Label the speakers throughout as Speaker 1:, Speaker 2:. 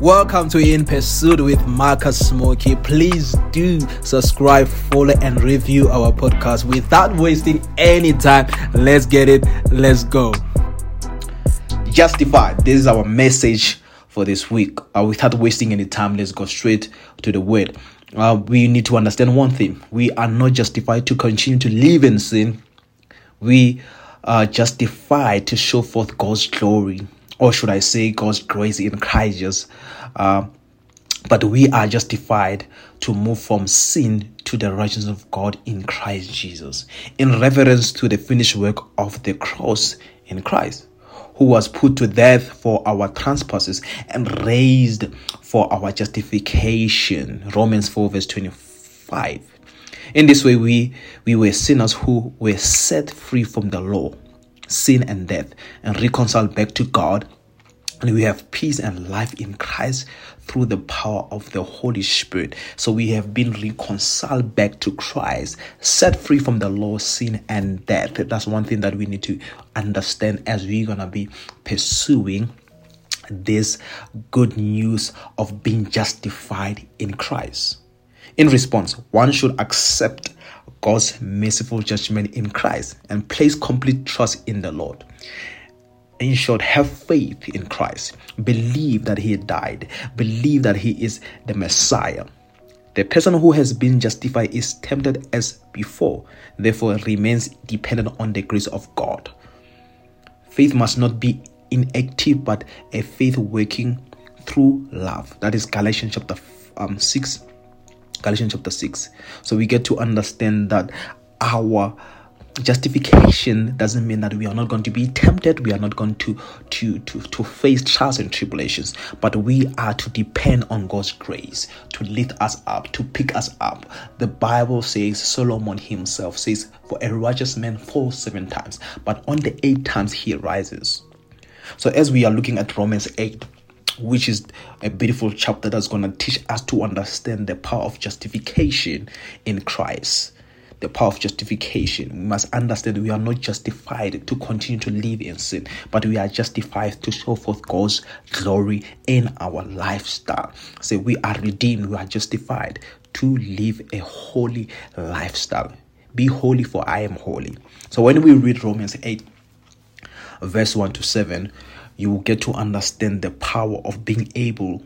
Speaker 1: Welcome to In Pursuit with Marcus Mooki. Please do subscribe, follow, and review our podcast without wasting any time. Let's get it. Let's go. Justified. This is our message for this week. Uh, without wasting any time, let's go straight to the word. Uh, we need to understand one thing we are not justified to continue to live in sin, we are justified to show forth God's glory or should I say, God's grace in Christ Jesus. Uh, but we are justified to move from sin to the righteousness of God in Christ Jesus, in reference to the finished work of the cross in Christ, who was put to death for our trespasses and raised for our justification. Romans 4, verse 25. In this way, we, we were sinners who were set free from the law sin and death and reconciled back to God. And we have peace and life in Christ through the power of the Holy Spirit. So we have been reconciled back to Christ, set free from the law, sin, and death. That's one thing that we need to understand as we're going to be pursuing this good news of being justified in Christ. In response, one should accept God's merciful judgment in Christ and place complete trust in the Lord. In short, have faith in Christ. Believe that He died. Believe that He is the Messiah. The person who has been justified is tempted as before, therefore remains dependent on the grace of God. Faith must not be inactive, but a faith working through love. That is Galatians chapter um, 6, Galatians chapter 6. So we get to understand that our justification doesn't mean that we are not going to be tempted we are not going to to to to face trials and tribulations but we are to depend on god's grace to lift us up to pick us up the bible says solomon himself says for a righteous man falls seven times but on the eight times he rises so as we are looking at romans 8 which is a beautiful chapter that's going to teach us to understand the power of justification in Christ. The power of justification. We must understand we are not justified to continue to live in sin, but we are justified to show forth God's glory in our lifestyle. Say, we are redeemed, we are justified to live a holy lifestyle. Be holy, for I am holy. So when we read Romans 8, verse 1 to 7, you will get to understand the power of being able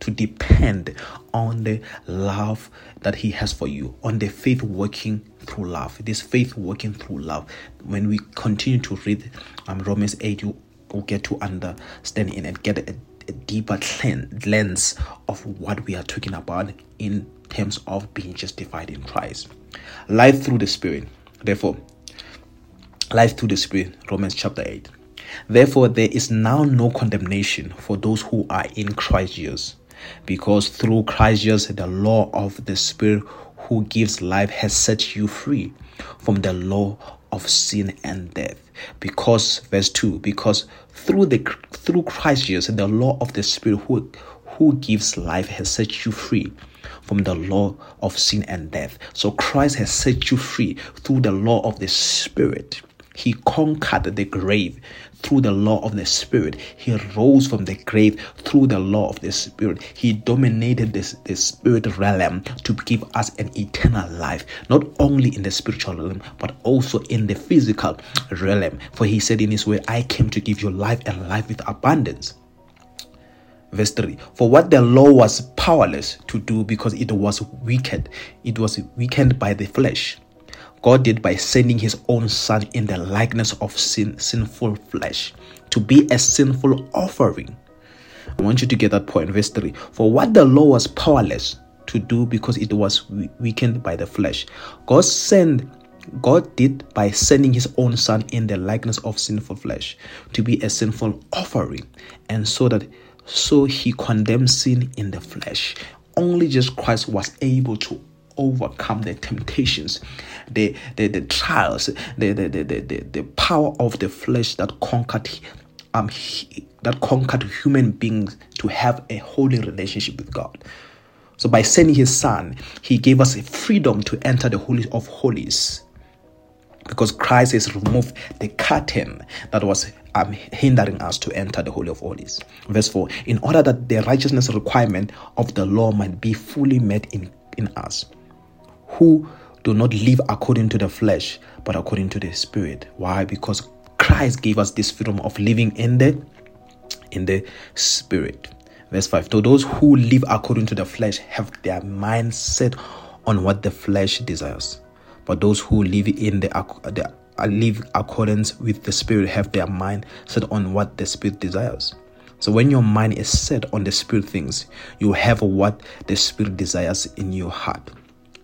Speaker 1: to depend on the love that he has for you, on the faith working through love. This faith working through love. When we continue to read um, Romans 8, you will get to understand and get a, a deeper lens of what we are talking about in terms of being justified in Christ. Life through the Spirit. Therefore, life through the Spirit, Romans chapter 8. Therefore, there is now no condemnation for those who are in Christ Jesus, because through Christ Jesus, the law of the Spirit who gives life has set you free from the law of sin and death. Because, verse 2, because through the through Christ Jesus, the law of the Spirit who who gives life has set you free from the law of sin and death. So Christ has set you free through the law of the Spirit. He conquered the grave through the law of the Spirit. He rose from the grave through the law of the Spirit. He dominated this, the spirit realm to give us an eternal life, not only in the spiritual realm, but also in the physical realm. For he said in his way, I came to give you life and life with abundance. Verse 3 For what the law was powerless to do because it was wicked, it was weakened by the flesh God did by sending his own son in the likeness of sin, sinful flesh to be a sinful offering. I want you to get that point, verse 3. For what the law was powerless to do because it was weakened by the flesh, God sent God did by sending his own son in the likeness of sinful flesh to be a sinful offering, and so that so he condemned sin in the flesh. Only just Christ was able to overcome the temptations, the the, the trials, the, the, the, the, the power of the flesh that conquered um that conquered human beings to have a holy relationship with God. So by sending his son, he gave us a freedom to enter the holy of holies because Christ has removed the curtain that was um, hindering us to enter the Holy of Holies. Verse 4 In order that the righteousness requirement of the law might be fully met in, in us, who do not live according to the flesh, but according to the Spirit. Why? Because Christ gave us this freedom of living in the in the Spirit. Verse 5 To those who live according to the flesh have their mind set on what the flesh desires but those who live in the, the uh, live accordance with the spirit have their mind set on what the spirit desires. So when your mind is set on the spirit things, you have what the spirit desires in your heart.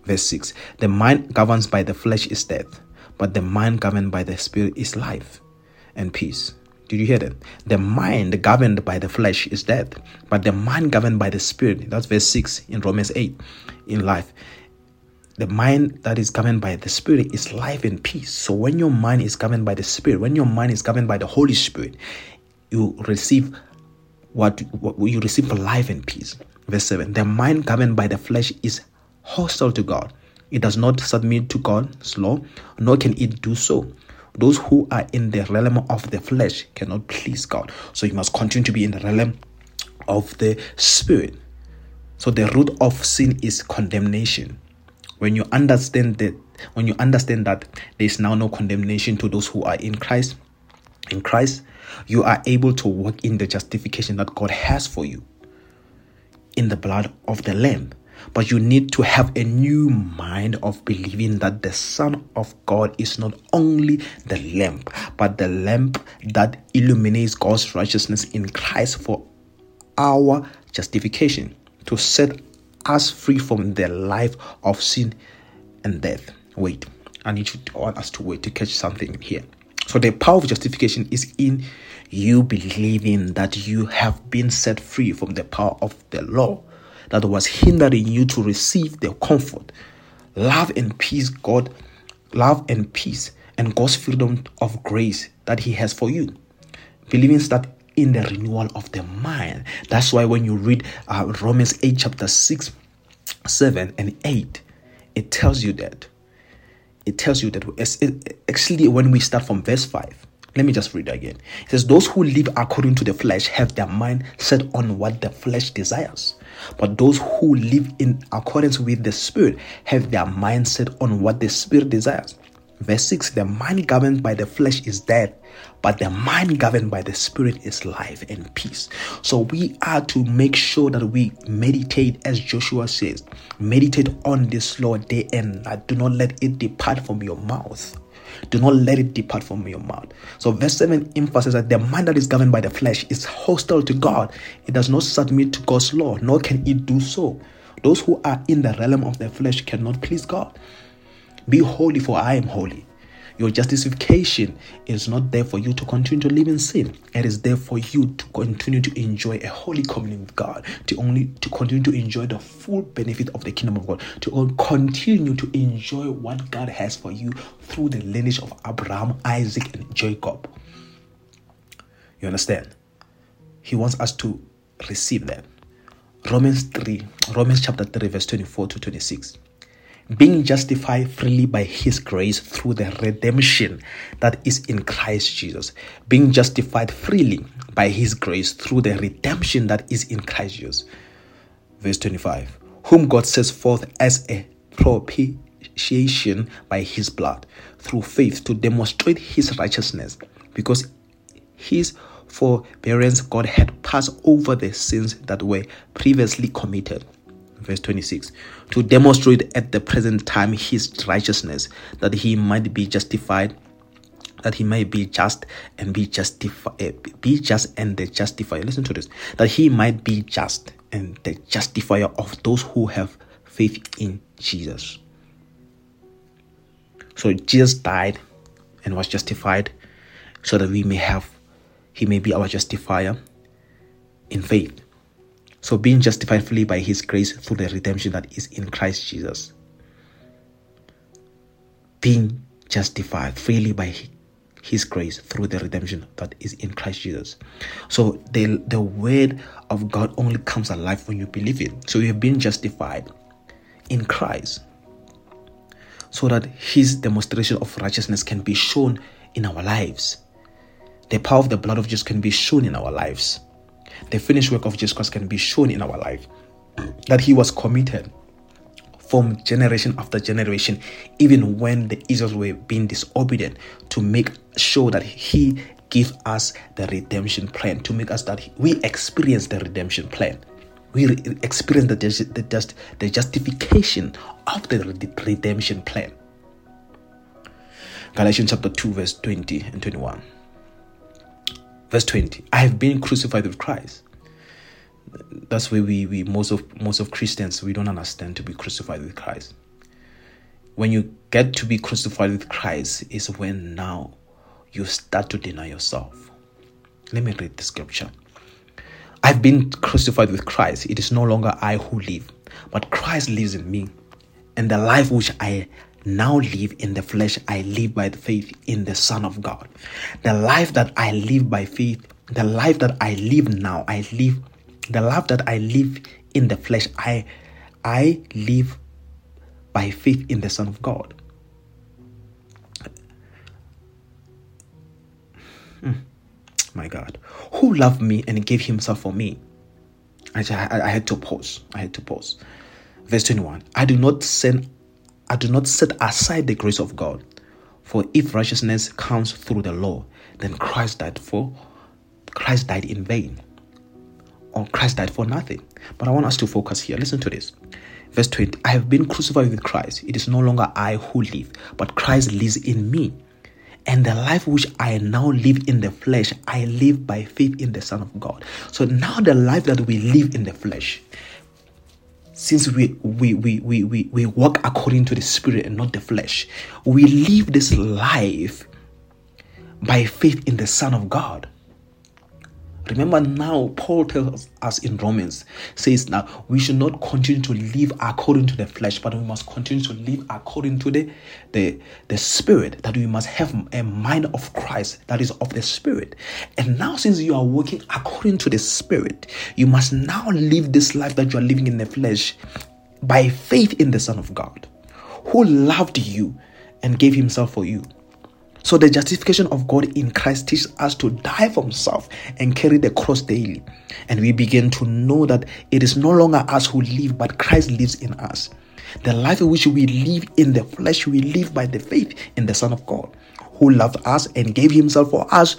Speaker 1: Verse 6 The mind governed by the flesh is death, but the mind governed by the spirit is life and peace. Did you hear that? The mind governed by the flesh is death, but the mind governed by the spirit, that's verse 6 in Romans 8, in life, the mind that is governed by the spirit is life and peace so when your mind is governed by the spirit when your mind is governed by the holy spirit you receive what, what you receive life and peace verse 7 the mind governed by the flesh is hostile to god. It does not submit to god's law nor can it do so. Those who are in the realm of the flesh cannot please god. So you must continue to be in the realm of the spirit. So the root of sin is condemnation. When you understand that when you understand that there is now no condemnation to those who are in Christ in Christ you are able to walk in the justification that God has for you. In the blood of the lamb but you need to have a new mind of believing that the Son of God is not only the lamp, but the lamp that illuminates God's righteousness in Christ for our justification, to set us free from the life of sin and death. Wait, I need you to, want us to wait to catch something here. So the power of justification is in you believing that you have been set free from the power of the law that was hindering you to receive the comfort, love and peace God, love and peace and God's freedom of grace that He has for you. Believing that in the renewal of the mind. That's why when you read uh, Romans 8, chapter 6, 7, and 8, it tells you that. It tells you that actually, when we start from verse 5, let me just read again. It says, Those who live according to the flesh have their mind set on what the flesh desires. But those who live in accordance with the Spirit have their mind set on what the Spirit desires. Verse 6 The mind governed by the flesh is death, but the mind governed by the spirit is life and peace. So we are to make sure that we meditate, as Joshua says, meditate on this law day and night. Do not let it depart from your mouth. Do not let it depart from your mouth. So, verse 7 emphasizes that the mind that is governed by the flesh is hostile to God. It does not submit to God's law, nor can it do so. Those who are in the realm of the flesh cannot please God. Be holy, for I am holy. Your justification is not there for you to continue to live in sin. It is there for you to continue to enjoy a holy communion with God, to only to continue to enjoy the full benefit of the kingdom of God, to continue to enjoy what God has for you through the lineage of Abraham, Isaac, and Jacob. You understand? He wants us to receive that. Romans 3, Romans chapter 3, verse 24 to 26 being justified freely by his grace through the redemption that is in Christ Jesus. Being justified freely by his grace through the redemption that is in Christ Jesus. Verse 25 Whom God sets forth as a propitiation by his blood through faith to demonstrate his righteousness because his forbearance God had passed over the sins that were previously committed verse 26 to demonstrate at the present time his righteousness that he might be justified that he might be just and be justified eh, be just and the justifier. Listen to this. That he might be just and the justifier of those who have faith in jesus. So jesus died and was justified so that we may have he may be our justifier in faith so, being justified fully by His grace through the redemption that is in Christ Jesus. Being justified freely by His grace through the redemption that is in Christ Jesus. So, the, the word of God only comes alive when you believe it. So, you have been justified in Christ. so that his demonstration of righteousness can be shown in our lives. The power of the blood of Jesus can be shown in our lives. The finished work of Jesus Christ can be shown in our life. That he was committed from generation after generation, even when the Israels were being disobedient, to make sure that he give us the redemption plan, to make us that we experience the redemption plan. We experience the, the, just, the justification of the redemption plan. Galatians chapter 2, verse 20 and 21. Verse 20 I have been crucified with Christ. That's where we, we most of most of Christians we don't understand to be crucified with Christ. When you get to be crucified with Christ is when now you start to deny yourself. Let me read the scripture. I've been crucified with Christ. It is no longer I who live, but Christ lives in me. And the life which I now live in the flesh, I live by the faith in the Son of God. The life that I live by faith, the life that I live now, I live the life that I live in the flesh, I I live by faith in the Son of God. Hmm. My God, who loved me and gave himself for me? I, I, I had to pause. I had to pause. Verse 21 I do not send I do not set aside the grace of God. For if righteousness comes through the law, then Christ died for Christ died in vain. Or Christ died for nothing. But I want us to focus here. Listen to this. Verse 20 I have been crucified with Christ. It is no longer I who live, but Christ lives in me. And the life which I now live in the flesh, I live by faith in the Son of God. So now the life that we live in the flesh, since we, we, we, we, we, we walk according to the spirit and not the flesh, we live this life by faith in the Son of God. Remember now, Paul tells us in Romans, says now we should not continue to live according to the flesh, but we must continue to live according to the, the, the spirit, that we must have a mind of Christ that is of the spirit. And now, since you are working according to the spirit, you must now live this life that you are living in the flesh by faith in the Son of God, who loved you and gave himself for you. So the justification of God in Christ teaches us to die from self and carry the cross daily. And we begin to know that it is no longer us who live, but Christ lives in us. The life in which we live in the flesh, we live by the faith in the Son of God, who loved us and gave himself for us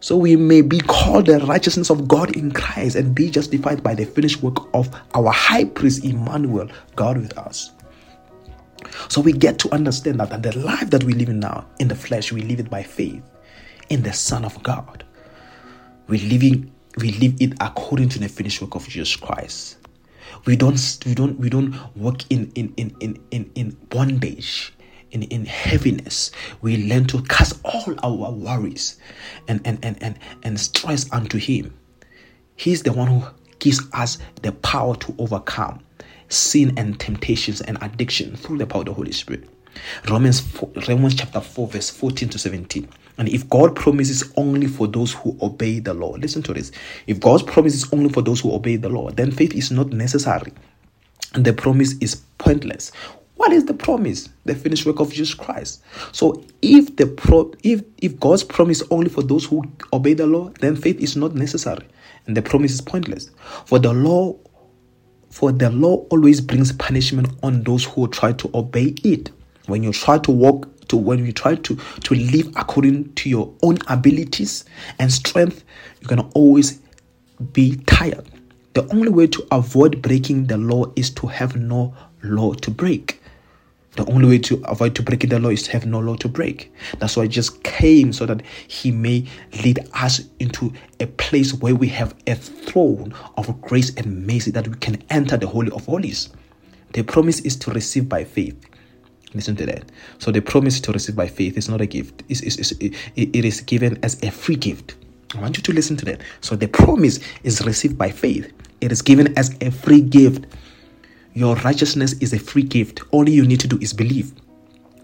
Speaker 1: so we may be called the righteousness of God in Christ and be justified by the finished work of our high priest Emmanuel, God with us. So we get to understand that, that the life that we live in now in the flesh, we live it by faith in the Son of God. We living we live it according to the finished work of Jesus Christ. We don't we don't we don't work in in in in in, in bondage. In, in heaviness, we learn to cast all our worries and, and, and, and, and stress unto Him. He's the one who gives us the power to overcome sin and temptations and addiction through the power of the Holy Spirit. Romans 4, Romans chapter 4 verse 14 to 17. And if God promises only for those who obey the law, listen to this. If God's promise is only for those who obey the law, then faith is not necessary. And the promise is pointless. What is the promise? The finished work of Jesus Christ. So if the pro if if God's promise only for those who obey the law, then faith is not necessary. And the promise is pointless. For the law for the law always brings punishment on those who try to obey it. When you try to walk to when you try to to live according to your own abilities and strength, you're gonna always be tired. The only way to avoid breaking the law is to have no law to break. The only way to avoid to breaking the law is to have no law to break. That's why Jesus came so that he may lead us into a place where we have a throne of grace and mercy that we can enter the Holy of Holies. The promise is to receive by faith. Listen to that. So the promise to receive by faith is not a gift. It's, it's, it's, it, it is given as a free gift. I want you to listen to that. So the promise is received by faith. It is given as a free gift. Your righteousness is a free gift. All you need to do is believe.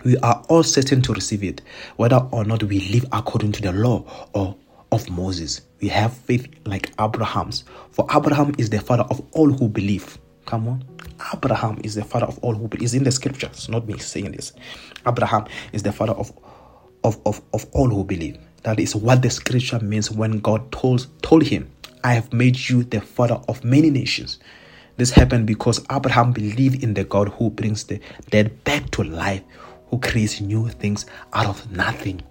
Speaker 1: We are all certain to receive it, whether or not we live according to the law or of Moses. We have faith like Abraham's. For Abraham is the father of all who believe. Come on. Abraham is the father of all who believe. Is in the scriptures, not me saying this. Abraham is the father of, of, of, of all who believe. That is what the scripture means when God told, told him, I have made you the father of many nations. This happened because Abraham believed in the God who brings the dead back to life, who creates new things out of nothing,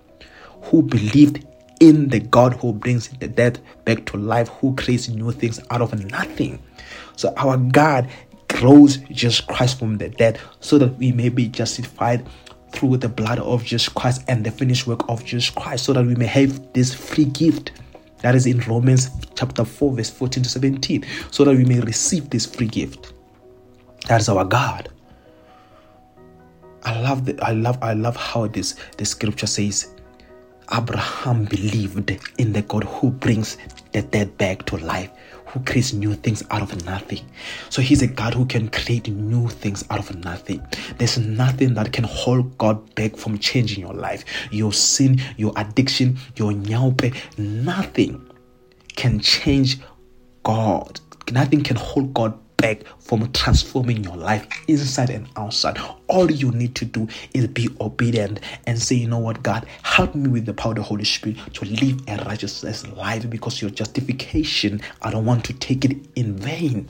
Speaker 1: who believed in the God who brings the dead back to life, who creates new things out of nothing. So our God rose Jesus Christ from the dead so that we may be justified through the blood of Jesus Christ and the finished work of Jesus Christ, so that we may have this free gift. That is in Romans chapter 4, verse 14 to 17, so that we may receive this free gift. That is our God. I love the, I love I love how this the scripture says Abraham believed in the God who brings the dead back to life who creates new things out of nothing. So he's a God who can create new things out of nothing. There's nothing that can hold God back from changing your life. Your sin, your addiction, your nyaope, nothing can change God. Nothing can hold God back from transforming your life inside and outside. All you need to do is be obedient and say, you know what, God, help me with the power of the Holy Spirit to live a righteous life because your justification, I don't want to take it in vain.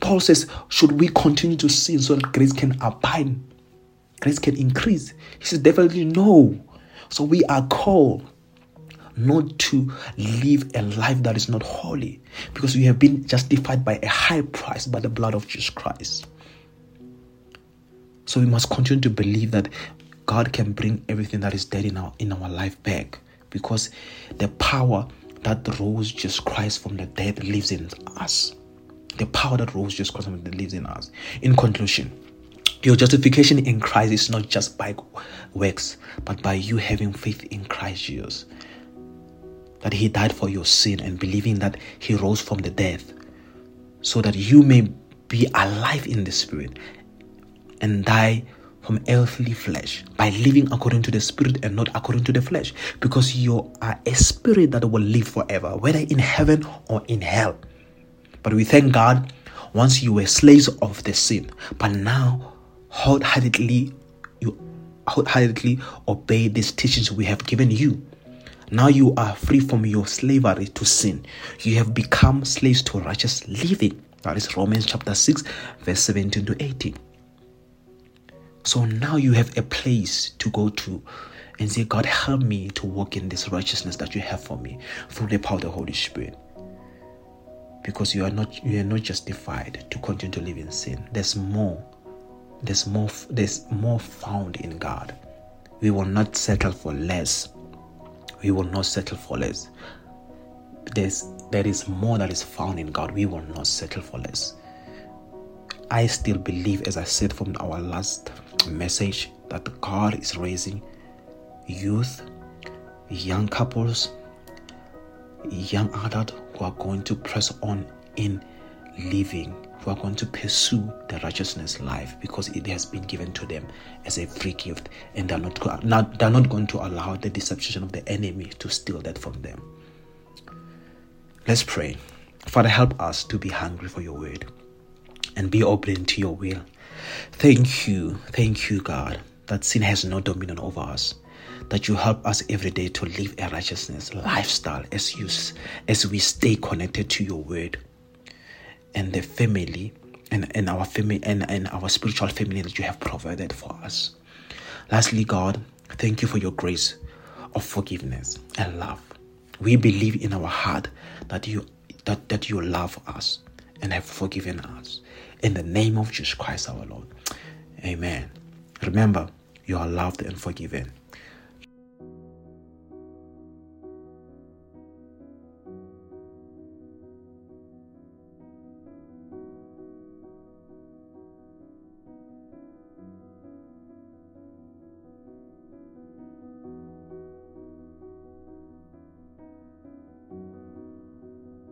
Speaker 1: Paul says, should we continue to sin so that grace can abide? Grace can increase. He says, definitely no. So we are called not to live a life that is not holy because we have been justified by a high price by the blood of Jesus Christ. So we must continue to believe that God can bring everything that is dead in our in our life back because the power that rose Jesus Christ from the dead lives in us. The power that rose Jesus Christ from the dead lives in us. In conclusion, your justification in Christ is not just by works, but by you having faith in Christ Jesus that he died for your sin and believing that he rose from the dead so that you may be alive in the spirit and die from earthly flesh by living according to the spirit and not according to the flesh. Because you are a spirit that will live forever whether in heaven or in hell. But we thank god once you were slaves of the sin but now wholeheartedly you wholeheartedly obey these teachings we have given you now you are free from your slavery to sin. You have become slaves to righteous living. That is Romans chapter 6, verse 17 to 18. So now you have a place to go to and say, God, help me to walk in this righteousness that you have for me through the power of the Holy Spirit. Because you are not you are not justified to continue to live in sin. There's more. There's more there's more found in God. We will not settle for less we will not settle for less. There's, there is more that is found in God. We will not settle for less. I still believe, as I said from our last message, that God is raising youth, young couples, young adults who are going to press on in living who are going to pursue the righteousness life because it has been given to them as a free gift and they're not, not, they're not going to allow the deception of the enemy to steal that from them. Let's pray. Father help us to be hungry for your word and be open to your will. Thank you thank you god that sin has no dominion over us that you help us every day to live a righteousness lifestyle as you as we stay connected to your word and the family and, and our family and, and our spiritual family that you have provided for us. Lastly, God, thank you for your grace of forgiveness and love. We believe in our heart that you that, that you love us and have forgiven us. In the name of Jesus Christ our Lord. Amen. Remember, you are loved and forgiven.